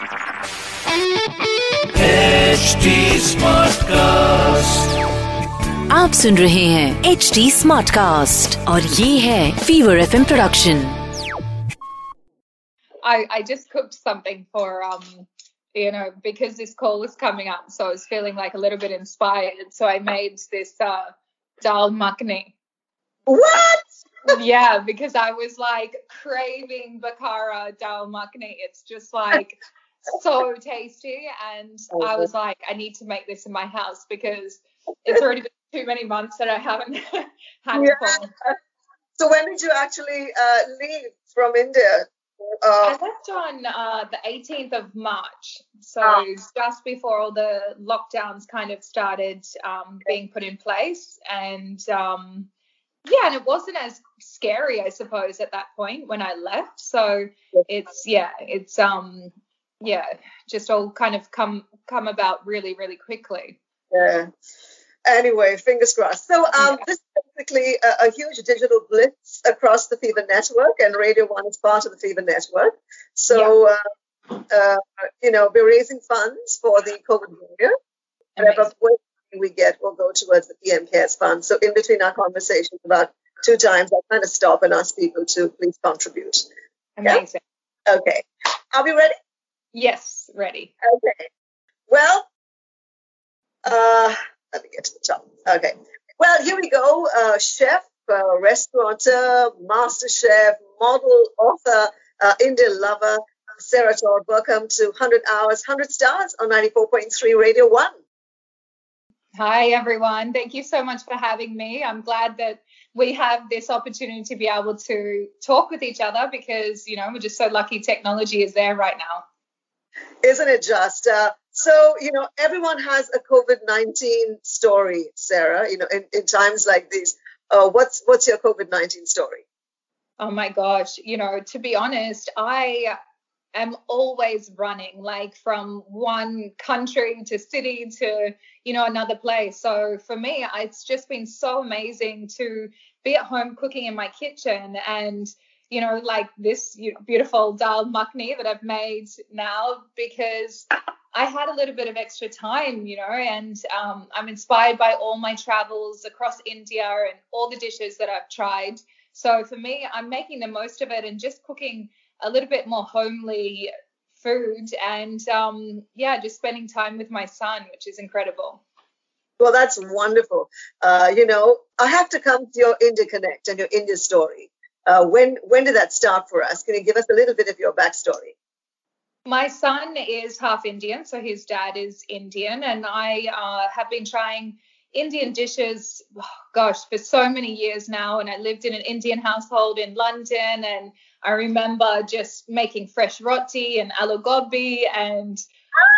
HD Smartcast. आप सुन रहे हैं एच डी स्मार्ट कास्ट और ये है fever F production I, I just cooked something for um, you know because this call is coming up, so I was feeling like a little bit inspired. So I made this uh, dal makhni. What? yeah, because I was like craving Bukhara dal makhni. It's just like so tasty and I was like I need to make this in my house because it's already been too many months that I haven't had Yeah. So when did you actually uh, leave from India? I Uh, left on uh, the 18th of March, so Ah. just before all the lockdowns kind of started um, being put in place, and um, yeah, and it wasn't as scary, I suppose, at that point when I left. So it's yeah, it's um yeah, just all kind of come come about really really quickly. yeah. Anyway, fingers crossed. So um, Yeah. this is basically a, a huge digital blitz across the Fever Network, and Radio One is part of the Fever Network. So uh, uh, you know, we're raising funds for the COVID warrior. Whatever we get will go towards the PM Cares Fund. So in between our conversations, about two times, I kind of stop and ask people to please contribute. Yeah. Amazing. Okay, are we ready? Yes, ready. Okay. Well, uh, let me get to the top. Okay. Well, here we go. Uh, chef, uh, restaurateur, master chef, model, author, uh, Indian lover, Sarah Todd. Welcome to 100 Hours, 100 Stars on 94.3 Radio 1. Hi, everyone. Thank you so much for having me. I'm glad that we have this opportunity to be able to talk with each other because, you know, we're just so lucky technology is there right now. Isn't it just? Uh, so, you know, everyone has a COVID 19 story, Sarah, you know, in, in times like these. Uh, what's, what's your COVID 19 story? Oh my gosh. You know, to be honest, I am always running like from one country to city to, you know, another place. So for me, it's just been so amazing to be at home cooking in my kitchen and, you know, like this beautiful dal makhni that I've made now because I had a little bit of extra time, you know, and um, I'm inspired by all my travels across India and all the dishes that I've tried. So for me, I'm making the most of it and just cooking a little bit more homely food and um, yeah, just spending time with my son, which is incredible. Well, that's wonderful. Uh, you know, I have to come to your India Connect and your India story. Uh, when when did that start for us? Can you give us a little bit of your backstory? My son is half Indian, so his dad is Indian, and I uh, have been trying Indian dishes, oh, gosh, for so many years now. And I lived in an Indian household in London, and I remember just making fresh roti and aloo gobi and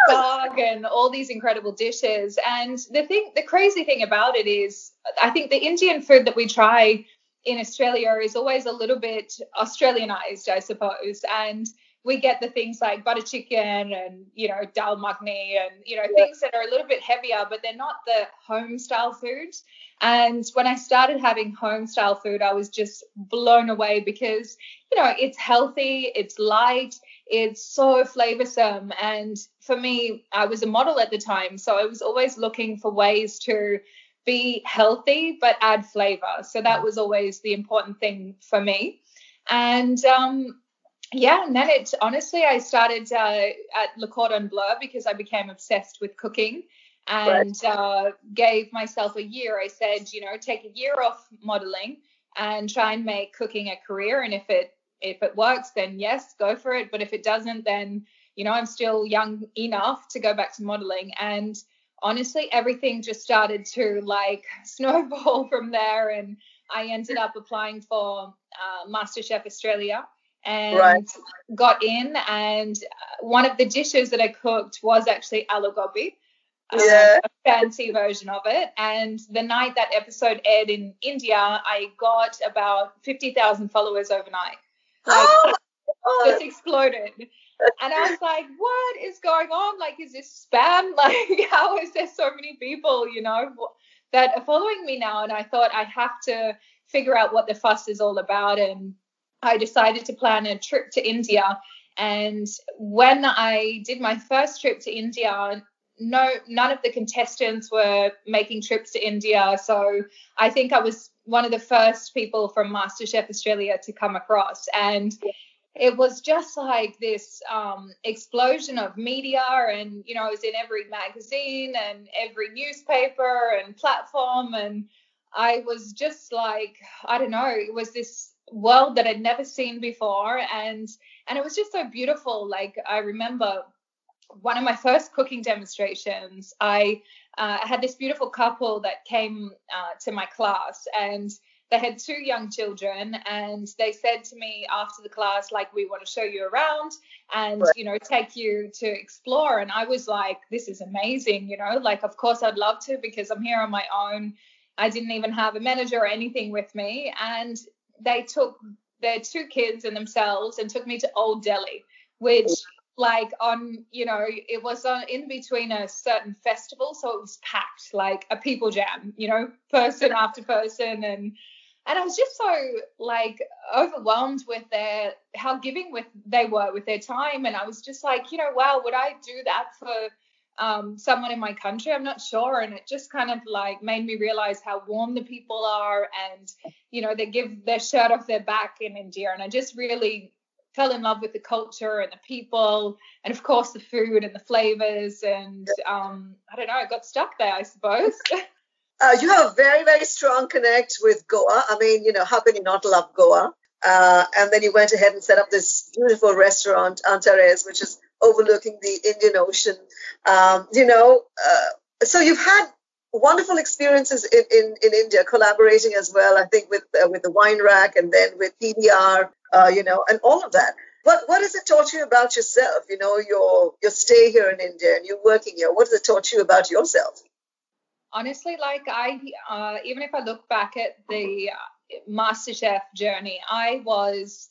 dog and all these incredible dishes. And the thing, the crazy thing about it is, I think the Indian food that we try in Australia is always a little bit Australianized, I suppose. And we get the things like butter chicken and you know dal makhni and you know Yeah. things that are a little bit heavier, but they're not the home style food. And when I started having home style food, I was just blown away because you know it's healthy, it's light, it's so flavorsome. And for me, I was a model at the time, so I was always looking for ways to be healthy but add flavor. So that was always the important thing for me. And um, yeah, and then it honestly, I started uh, at Le Cordon Bleu because I became obsessed with cooking and uh, gave myself a year. I said, you know, take a year off modeling and try and make cooking a career. And if it if it works, then yes, go for it. But if it doesn't, then you know, I'm still young enough to go back to modeling. And honestly, everything just started to like snowball from there. And I ended up applying for uh, MasterChef Australia and Right. got in. And uh, one of the dishes that I cooked was actually aloo gobi. uh, Yeah. a fancy version of it. And the night that episode aired in India, I got about 50,000 followers overnight. Like, oh, Oh. just exploded. And I was like, what is going on? Like, is this spam? Like, how is there so many people, you know, that are following me now? And I thought I have to figure out what the fuss is all about. And I decided to plan a trip to India. And when I did my first trip to India, no, none of the contestants were making trips to India. So I think I was one of the first people from MasterChef Australia to come across. And it was just like this um, explosion of media and you know it was in every magazine and every newspaper and platform. And i was just like i don't know it was this world that i'd never seen before. And and it was just so beautiful. Like i remember one of my first cooking demonstrations i uh, had this beautiful couple that came uh, to my class. And they had two young children and they said to me after the class like we want to show you around and Right. you know take you to explore. And i was like this is amazing you know like of course i'd love to because i'm here on my own. I didn't even have a manager or anything with me. And they took their two kids and themselves and took me to old delhi which like on you know it was on in between a certain festival so it was packed like a people jam you know person after person and and I was just so like overwhelmed with their how giving with they were with their time, and I was just like, you know, wow, would I do that for um, someone in my country? I'm not sure, and it just kind of like made me realize how warm the people are, and you know, they give their shirt off their back in India, and I just really fell in love with the culture and the people, and of course the food and the flavors, and um, I don't know, I got stuck there, I suppose. Uh, you have a very, very strong connect with Goa. I mean, you know, how can you not love Goa? Uh, and then you went ahead and set up this beautiful restaurant, Antares, which is overlooking the Indian Ocean. Um, you know, uh, so you've had wonderful experiences in, in, in India, collaborating as well, I think, with uh, with the wine rack and then with PBR, uh, you know, and all of that. What what has it taught you about yourself? You know, your your stay here in India and you working here. What has it taught you about yourself? Honestly like i uh, even if i look back at the uh, masterchef journey i was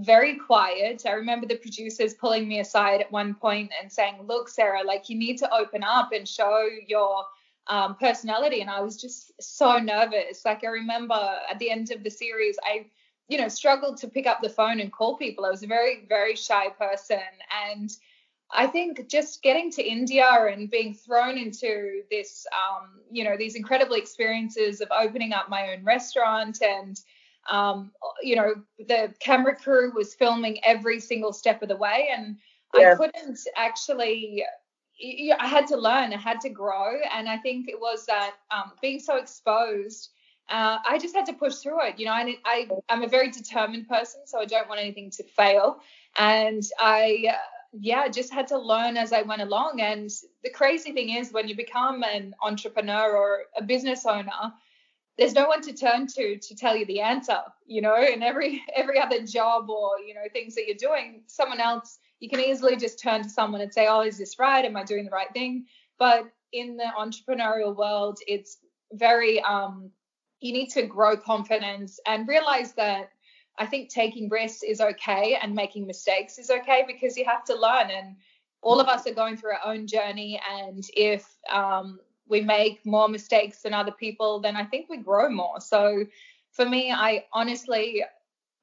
very quiet. I remember the producers pulling me aside at one point and saying look sarah like you need to open up and show your um, personality. And i was just so nervous. Like i remember at the end of the series i you know struggled to pick up the phone and call people. I was a very very shy person. And I think just getting to India and being thrown into this, um, you know, these incredible experiences of opening up my own restaurant and, um, you know, the camera crew was filming every single step of the way, and Yeah. I couldn't actually. I had to learn, I had to grow, and I think it was that um, being so exposed. Uh, I just had to push through it, you know. And I, I'm a very determined person, so I don't want anything to fail. And I, uh, yeah, just had to learn as I went along. And the crazy thing is, when you become an entrepreneur or a business owner, there's no one to turn to to tell you the answer. You know, in every every other job or you know things that you're doing, someone else you can easily just turn to someone and say, "Oh, is this right? Am I doing the right thing?" But in the entrepreneurial world, it's very um, you need to grow confidence and realize that I think taking risks is okay and making mistakes is okay because you have to learn. And all of us are going through our own journey. And if um, we make more mistakes than other people, then I think we grow more. So for me, I honestly,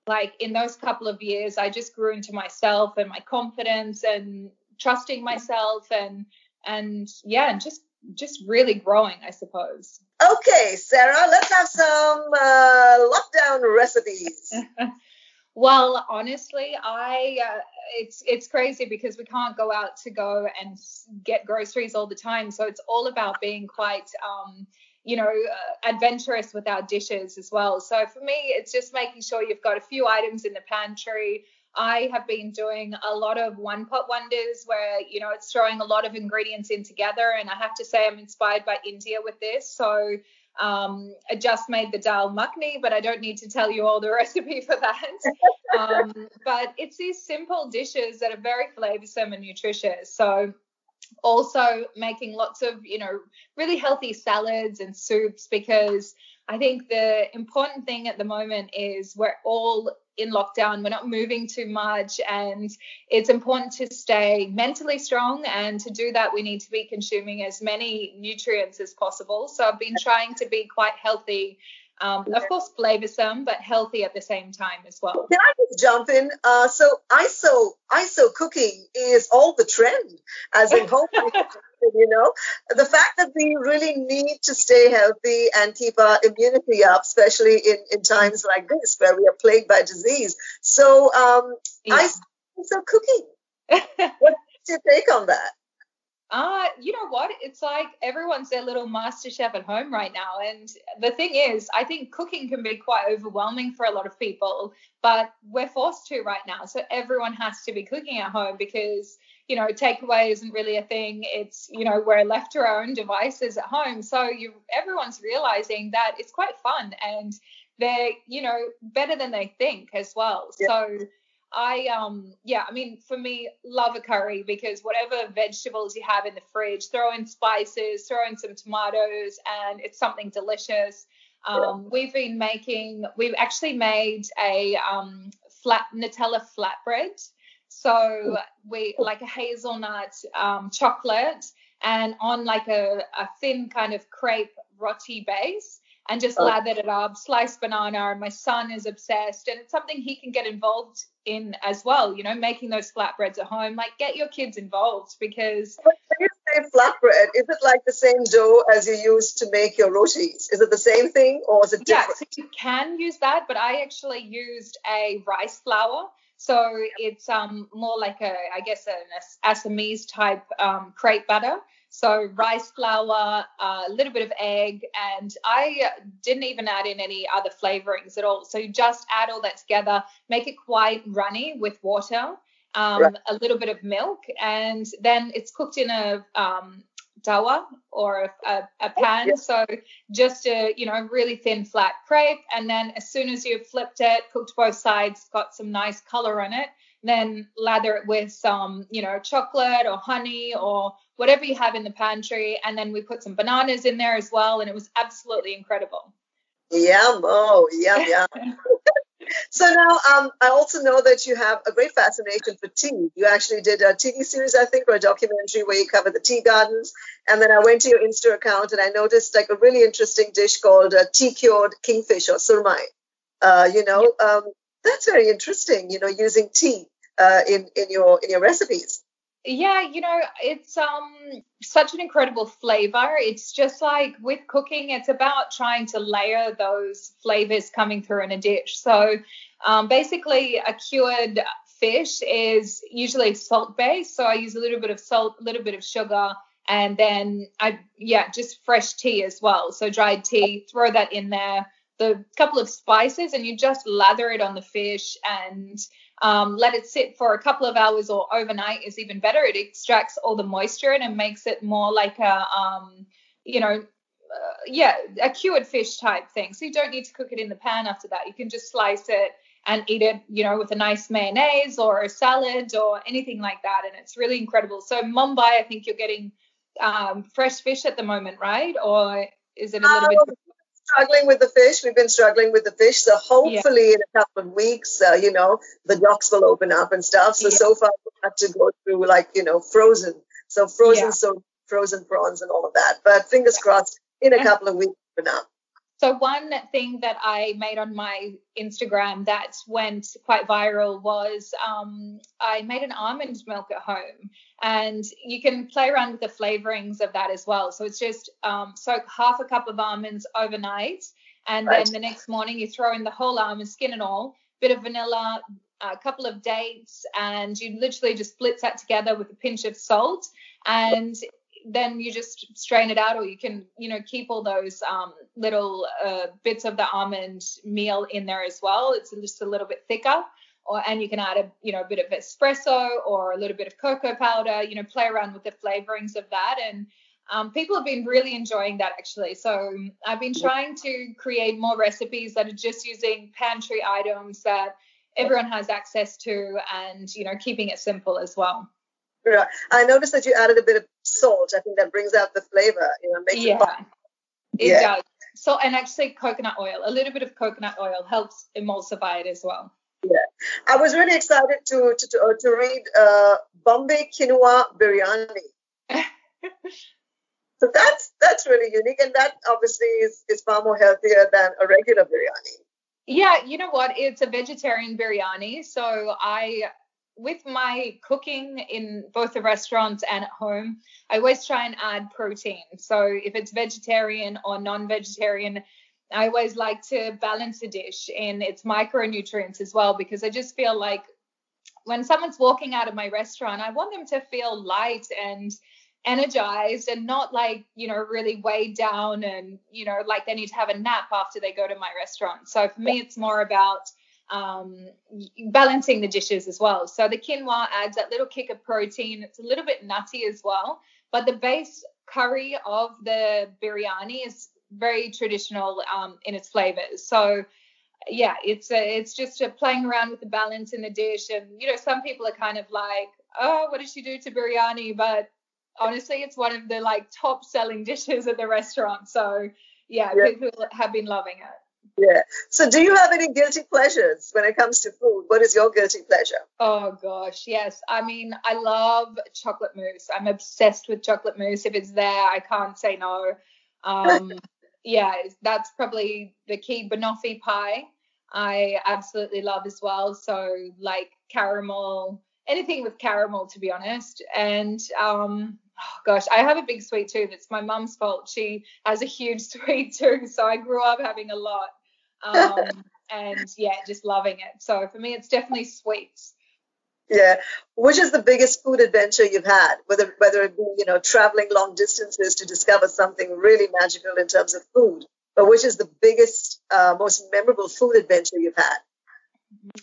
like in those couple of years, I just grew into myself and my confidence and trusting myself and and yeah, and just just really growing, I suppose. Okay, Sarah, let's have some uh, recipes. Well, honestly, I uh, it's it's crazy because we can't go out to go and get groceries all the time. So it's all about being quite um, you know, uh, adventurous with our dishes as well. So for me, it's just making sure you've got a few items in the pantry. I have been doing a lot of one pot wonders where, you know, it's throwing a lot of ingredients in together. And I have to say, I'm inspired by India with this. So Um, I just made the dal makhni, but I don't need to tell you all the recipe for that. um, but it's these simple dishes that are very flavorsome and nutritious. So also making lots of you know really healthy salads and soups because I think the important thing at the moment is we're all in lockdown. We're not moving too much, and it's important to stay mentally strong. And to do that, we need to be consuming as many nutrients as possible. So I've been trying to be quite healthy. Um, of course, flavorsome, but healthy at the same time as well. Can I just jump in? Uh, so ISO ISO cooking is all the trend, as in home you know the fact that we really need to stay healthy and keep our immunity up especially in, in times like this where we are plagued by disease so um yeah. I, so cooking what's your take on that uh, you know what? It's like everyone's their little master chef at home right now. And the thing is, I think cooking can be quite overwhelming for a lot of people, but we're forced to right now. So everyone has to be cooking at home because you know, takeaway isn't really a thing. It's, you know, we're left to our own devices at home. So you everyone's realizing that it's quite fun and they're, you know, better than they think as well. Yeah. So I um yeah, I mean for me love a curry because whatever vegetables you have in the fridge, throw in spices, throw in some tomatoes and it's something delicious. Um, we've been making we've actually made a um, flat Nutella flatbread. So we like a hazelnut um, chocolate and on like a, a thin kind of crepe roti base and just oh. lathered it up, sliced banana. And my son is obsessed, and it's something he can get involved in as well. You know, making those flatbreads at home. Like, get your kids involved because. When you say flatbread, is it like the same dough as you use to make your rotis? Is it the same thing, or is it different? Yeah, so you can use that, but I actually used a rice flour. So it's um, more like a, I guess, an Assamese type um, crepe batter. So rice flour, a little bit of egg, and I didn't even add in any other flavorings at all. So you just add all that together, make it quite runny with water, um, right. a little bit of milk, and then it's cooked in a um, tawa or a, a pan. Yeah. So just a you know really thin flat crepe, and then as soon as you've flipped it, cooked both sides, got some nice color on it. Then lather it with some you know chocolate or honey or whatever you have in the pantry, and then we put some bananas in there as well, and it was absolutely incredible. Yum! Oh, yum, yum. so now um, I also know that you have a great fascination for tea. You actually did a TV series, I think, or a documentary where you covered the tea gardens. And then I went to your Insta account and I noticed like a really interesting dish called uh, tea cured kingfish or surmai. Uh, you know, um, that's very interesting. You know, using tea uh, in in your in your recipes. Yeah you know it's um such an incredible flavor. It's just like with cooking it's about trying to layer those flavors coming through in a dish. So um, basically a cured fish is usually salt based so i use a little bit of salt a little bit of sugar and then i yeah just fresh tea as well. So dried tea throw that in there the couple of spices and you just lather it on the fish and um, let it sit for a couple of hours or overnight is even better. It extracts all the moisture and it makes it more like a, um, you know, uh, yeah, a cured fish type thing. So you don't need to cook it in the pan after that. You can just slice it and eat it, you know, with a nice mayonnaise or a salad or anything like that. And it's really incredible. So Mumbai, I think you're getting um, fresh fish at the moment, right? Or is it a little bit? Struggling with the fish. We've been struggling with the fish. So hopefully yeah. in a couple of weeks, uh, you know, the docks will open up and stuff. So yeah. so far we have had to go through like you know frozen. So frozen, yeah. so frozen prawns and all of that. But fingers crossed in a couple of weeks for now. So one thing that I made on my Instagram that went quite viral was um, I made an almond milk at home, and you can play around with the flavorings of that as well. So it's just um, soak half a cup of almonds overnight, and right. then the next morning you throw in the whole almond, skin and all, bit of vanilla, a couple of dates, and you literally just blitz that together with a pinch of salt, and then you just strain it out or you can you know keep all those um, little uh, bits of the almond meal in there as well it's just a little bit thicker or and you can add a you know a bit of espresso or a little bit of cocoa powder you know play around with the flavorings of that and um, people have been really enjoying that actually. So um, I've been trying to create more recipes that are just using pantry items that everyone has access to, and you know, keeping it simple as well. Yeah, I noticed that you added a bit of salt. I think that brings out the flavor. You know, makes yeah, it, it yeah. does. So and actually coconut oil, a little bit of coconut oil helps emulsify it as well. Yeah, I was really excited to to to, uh, to read uh, Bombay quinoa biryani. So that's that's really unique, and that obviously is, is far more healthier than a regular biryani. Yeah, you know what? It's a vegetarian biryani. So I, with my cooking in both the restaurants and at home, I always try and add protein. So if it's vegetarian or non-vegetarian, I always like to balance a dish in its micronutrients as well because I just feel like when someone's walking out of my restaurant, I want them to feel light and energized and not like you know really weighed down and you know like they need to have a nap after they go to my restaurant so for me it's more about um, balancing the dishes as well. So the quinoa adds that little kick of protein. It's a little bit nutty as well but the base curry of the biryani is very traditional um, in its flavors. So yeah it's a, it's just a playing around with the balance in the dish. And you know some people are kind of like oh what did she do to biryani? But honestly, it's one of the like top selling dishes at the restaurant. So yeah, yeah, people have been loving it. Yeah. So do you have any guilty pleasures when it comes to food? What is your guilty pleasure? Oh gosh, yes. I mean, I love chocolate mousse. I'm obsessed with chocolate mousse. If it's there, I can't say no. Um, yeah, that's probably the key. Banoffee pie, I absolutely love as well. So like caramel, anything with caramel, to be honest. And um, oh gosh, I have a big sweet tooth. It's my mum's fault. She has a huge sweet tooth, so I grew up having a lot. Um, and yeah, just loving it. So for me, it's definitely sweets. Yeah. Which is the biggest food adventure you've had? Whether whether it be you know traveling long distances to discover something really magical in terms of food, but which is the biggest, uh, most memorable food adventure you've had?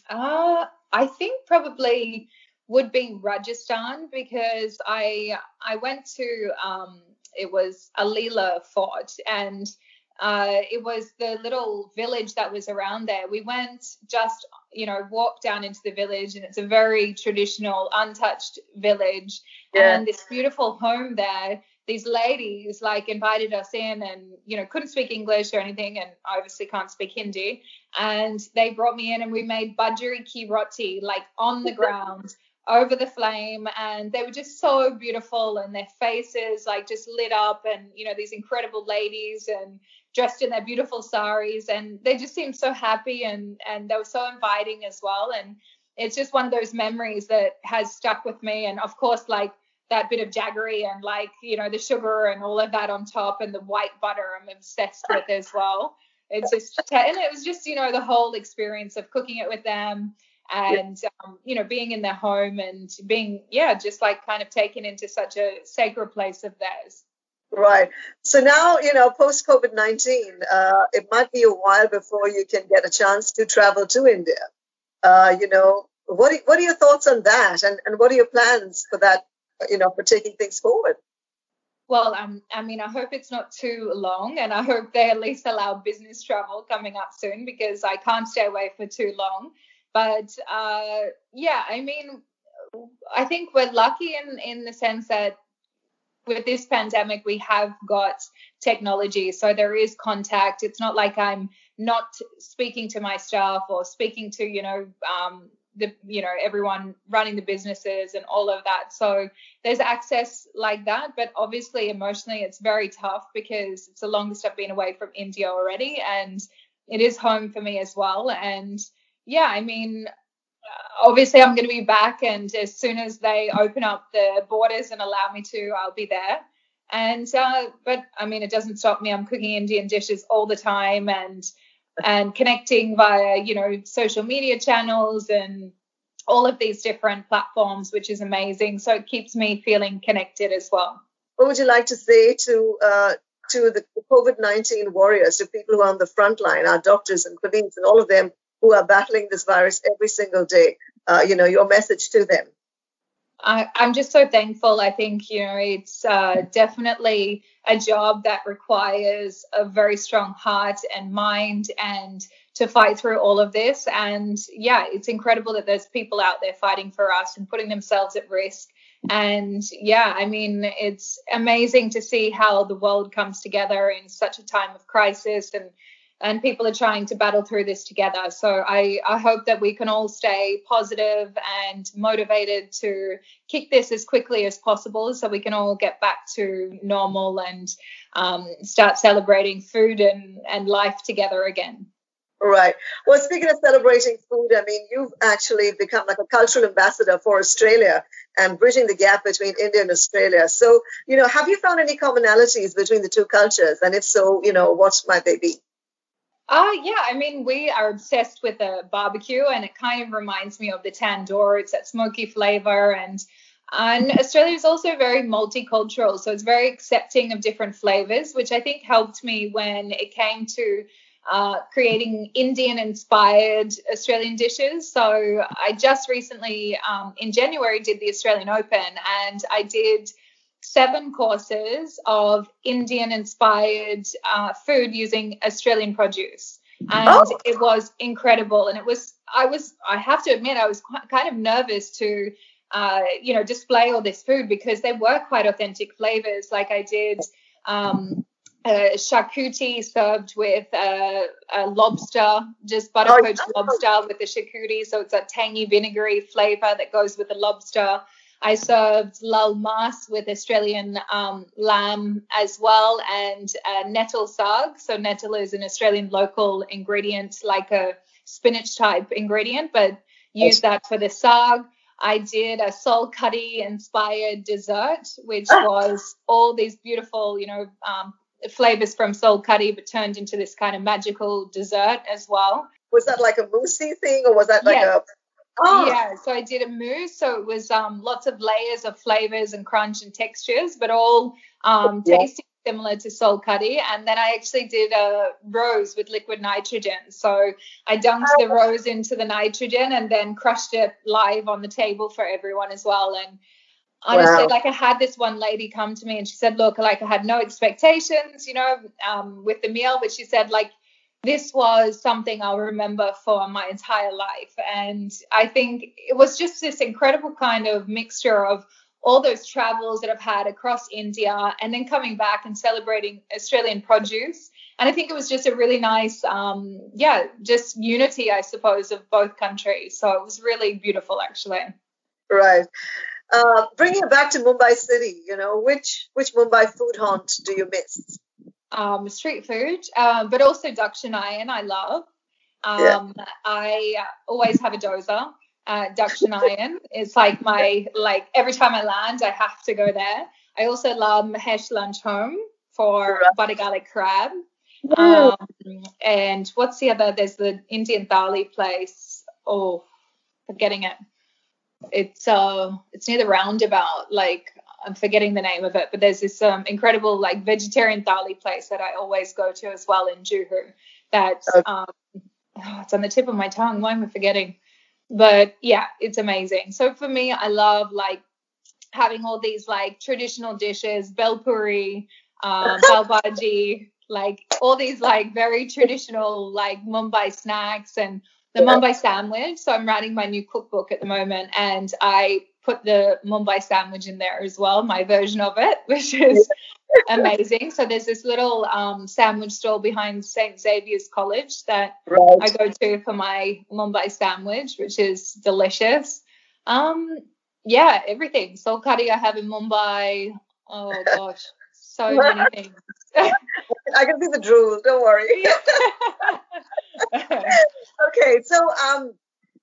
Uh, I think probably would be Rajasthan because I I went to um, it was Alila Fort and uh, it was the little village that was around there. We went just you know walked down into the village and it's a very traditional untouched village yeah. and this beautiful home there these ladies like invited us in and you know couldn't speak english or anything and obviously can't speak hindi and they brought me in and we made bajri ki roti like on the ground over the flame and they were just so beautiful and their faces like just lit up and you know these incredible ladies and dressed in their beautiful saris and they just seemed so happy and and they were so inviting as well and it's just one of those memories that has stuck with me and of course like that bit of jaggery and like you know the sugar and all of that on top and the white butter I'm obsessed with as well. It's just and it was just you know the whole experience of cooking it with them and um, you know being in their home and being yeah just like kind of taken into such a sacred place of theirs. Right. So now you know post covid-19 uh, it might be a while before you can get a chance to travel to india. Uh, you know what are, what are your thoughts on that? And, and what are your plans for that you know for taking things forward? Well, um, I mean, I hope it's not too long, and I hope they at least allow business travel coming up soon because I can't stay away for too long. But uh, yeah, I mean, I think we're lucky in in the sense that with this pandemic we have got technology. So there is contact. It's not like i'm not speaking to my staff or speaking to you know um, the you know everyone running the businesses and all of that. So there's access like that. But obviously emotionally it's very tough because it's the longest i've been away from india already. And it is home for me as well. And yeah, I mean, uh, obviously I'm going to be back, and as soon as they open up the borders and allow me to, I'll be there. And uh, but I mean, it doesn't stop me. I'm cooking Indian dishes all the time, and and connecting via you know social media channels and all of these different platforms, which is amazing. So it keeps me feeling connected as well. What would you like to say to uh, to the COVID nineteen warriors, to people who are on the front line, our doctors and colleagues, and all of them who are battling this virus every single day, uh, you know, your message to them? I, am just so thankful. I think, you know, it's uh, definitely a job that requires a very strong heart and mind and to fight through all of this. And yeah, it's incredible that there's people out there fighting for us and putting themselves at risk. And yeah, I mean, it's amazing to see how the world comes together in such a time of crisis and and people are trying to battle through this together. So I, I hope that we can all stay positive and motivated to kick this as quickly as possible so we can all get back to normal and um, start celebrating food and, and life together again. Right. Well, speaking of celebrating food, I mean, you've actually become like a cultural ambassador for Australia and bridging the gap between India and Australia. So, you know, have you found any commonalities between the two cultures? And if so, you know, what might they be? Uh, yeah, I mean, we are obsessed with a barbecue, and it kind of reminds me of the tandoor. It's that smoky flavor, and and Australia is also very multicultural, so it's very accepting of different flavors, which I think helped me when it came to uh, creating Indian-inspired Australian dishes. So I just recently, um, in January, did the Australian Open, and I did seven courses of Indian inspired uh, food using Australian produce. And oh. it was incredible. And it was, I was, I have to admit, I was quite, kind of nervous to, uh, you know, display all this food because they were quite authentic flavors. Like I did um, charcuterie served with a, a lobster, just butter poached oh, lobster with the charcuterie. So it's a tangy, vinegary flavor that goes with the lobster. I served lal mas with Australian um, lamb as well and uh, nettle saag. So nettle is an Australian local ingredient, like a spinach type ingredient, but use that for the saag. I did a sol curry inspired dessert, which ah. was all these beautiful, you know, um, flavors from sol curry, but turned into this kind of magical dessert as well. Was that like a moussey thing, or was that like a Oh. Yeah, so I did a mousse. So it was um, lots of layers of flavors and crunch and textures, but all um, yeah. tasting similar to sol curry. And then I actually did a rose with liquid nitrogen. So I dunked the oh. rose into the nitrogen and then crushed it live on the table for everyone as well. And honestly, wow. like I had this one lady come to me and she said, look, like I had no expectations, you know, um, with the meal, but she said, like, this was something I'll remember for my entire life. And I think it was just this incredible kind of mixture of all those travels that I've had across India and then coming back and celebrating Australian produce. And I think it was just a really nice, um, yeah, just unity, I suppose, of both countries. So it was really beautiful, actually. Right. Uh, bringing it back to Mumbai City, you know, which which Mumbai food haunt do you miss? Um, street food, um, but also Dakshinayan I love. Um, yeah. I always have a dosa. Uh, Dakshinayan is like my like every time I land, I have to go there. I also love Mahesh Lunch Home for butter garlic crab. Um, and what's the other? There's the Indian thali place. Oh, forgetting it. It's uh, it's near the roundabout. Like I'm forgetting the name of it, but there's this um, incredible like vegetarian thali place that I always go to as well in Juhu. That okay. um, oh, it's on the tip of my tongue. Why am I forgetting? But yeah, it's amazing. So for me, I love like having all these like traditional dishes, bel puri, um, bhaji, like all these like very traditional like Mumbai snacks and the Mumbai sandwich. So I'm writing my new cookbook at the moment, and I put the Mumbai sandwich in there as well, my version of it, which is amazing. So there's this little um, sandwich stall behind St. Xavier's College that right. I go to for my Mumbai sandwich, which is delicious. Um, yeah, everything. Sol curry I have in Mumbai. Oh gosh, so many things. I can see the drool. Don't worry. okay, so um,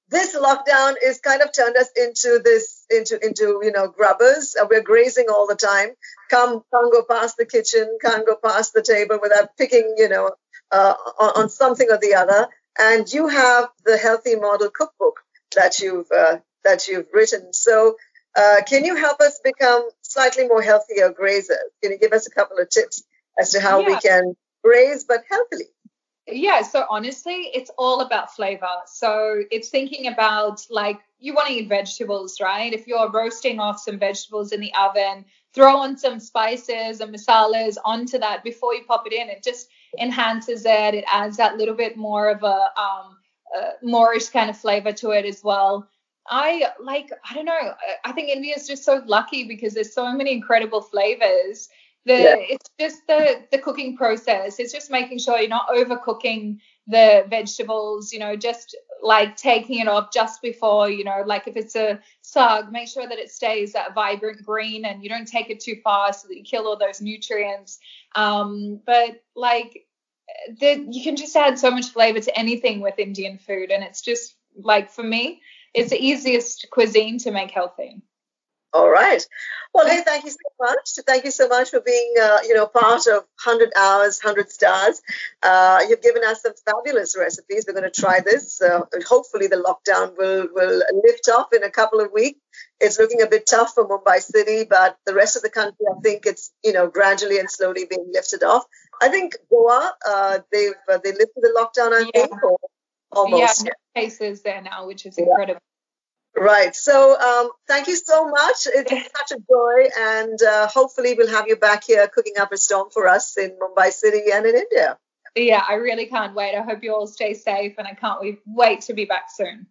this lockdown is kind of turned us into this into into you know grubbers. We're grazing all the time. Come can't go past the kitchen can't go past the table without picking you know uh, on, on, something or the other. And you have the healthy model cookbook that you've uh, that you've written. So uh, can you help us become slightly more healthier grazers? Can you give us a couple of tips as to how yeah. we can graze but healthily Yeah, so honestly, it's all about flavor. So it's thinking about like you want to eat vegetables, right? If you're roasting off some vegetables in the oven, throw on some spices and masalas onto that before you pop it in. It just enhances it. It adds that little bit more of a um, moreish kind of flavor to it as well. I like, I don't know. I think India is just so lucky because there's so many incredible flavors. The yeah. it's just the the cooking process. It's just making sure you're not overcooking the vegetables, you know, just like taking it off just before, you know, like if it's a saag, make sure that it stays that vibrant green and you don't take it too far so that you kill all those nutrients. Um, but like the, you can just add so much flavor to anything with Indian food. And it's just like for me, it's the easiest cuisine to make healthy. All right. Well, hey, thank you so much. Thank you so much for being, uh, you know, part of 100 Hours, 100 Stars. Uh, you've given us some fabulous recipes. We're going to try this. Uh, hopefully, the lockdown will will lift off in a couple of weeks. It's looking a bit tough for Mumbai City, but the rest of the country, I think it's, you know, gradually and slowly being lifted off. I think Goa, uh, they've uh, they lifted the lockdown. I yeah. think, or almost. Yeah, cases there now, which is incredible. Right. So um, thank you so much. It's such a joy, and uh, hopefully we'll have you back here cooking up a storm for us in Mumbai City and in India. Yeah, I really can't wait. I hope you all stay safe, and I can't wait to be back soon.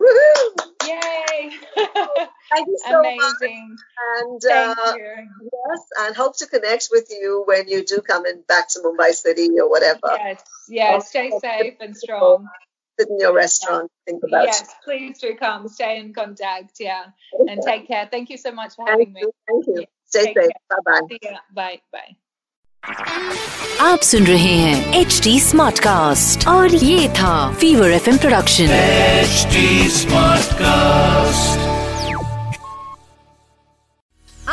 Woohoo! Yay! Thank you so Amazing. much. And Thank uh, you. yes, and hope to connect with you when you do come in back to Mumbai City or whatever. Yes, yeah. Stay safe and strong sit in your restaurant, think about yes, it. Yes, please do come, stay in contact, yeah, okay. and take care. Thank you so much for having Thank me. You. Thank you. Stay take safe. Bye bye. Bye bye. आप सुन रहे हैं H D smart cast और ये था fever F production H smart cast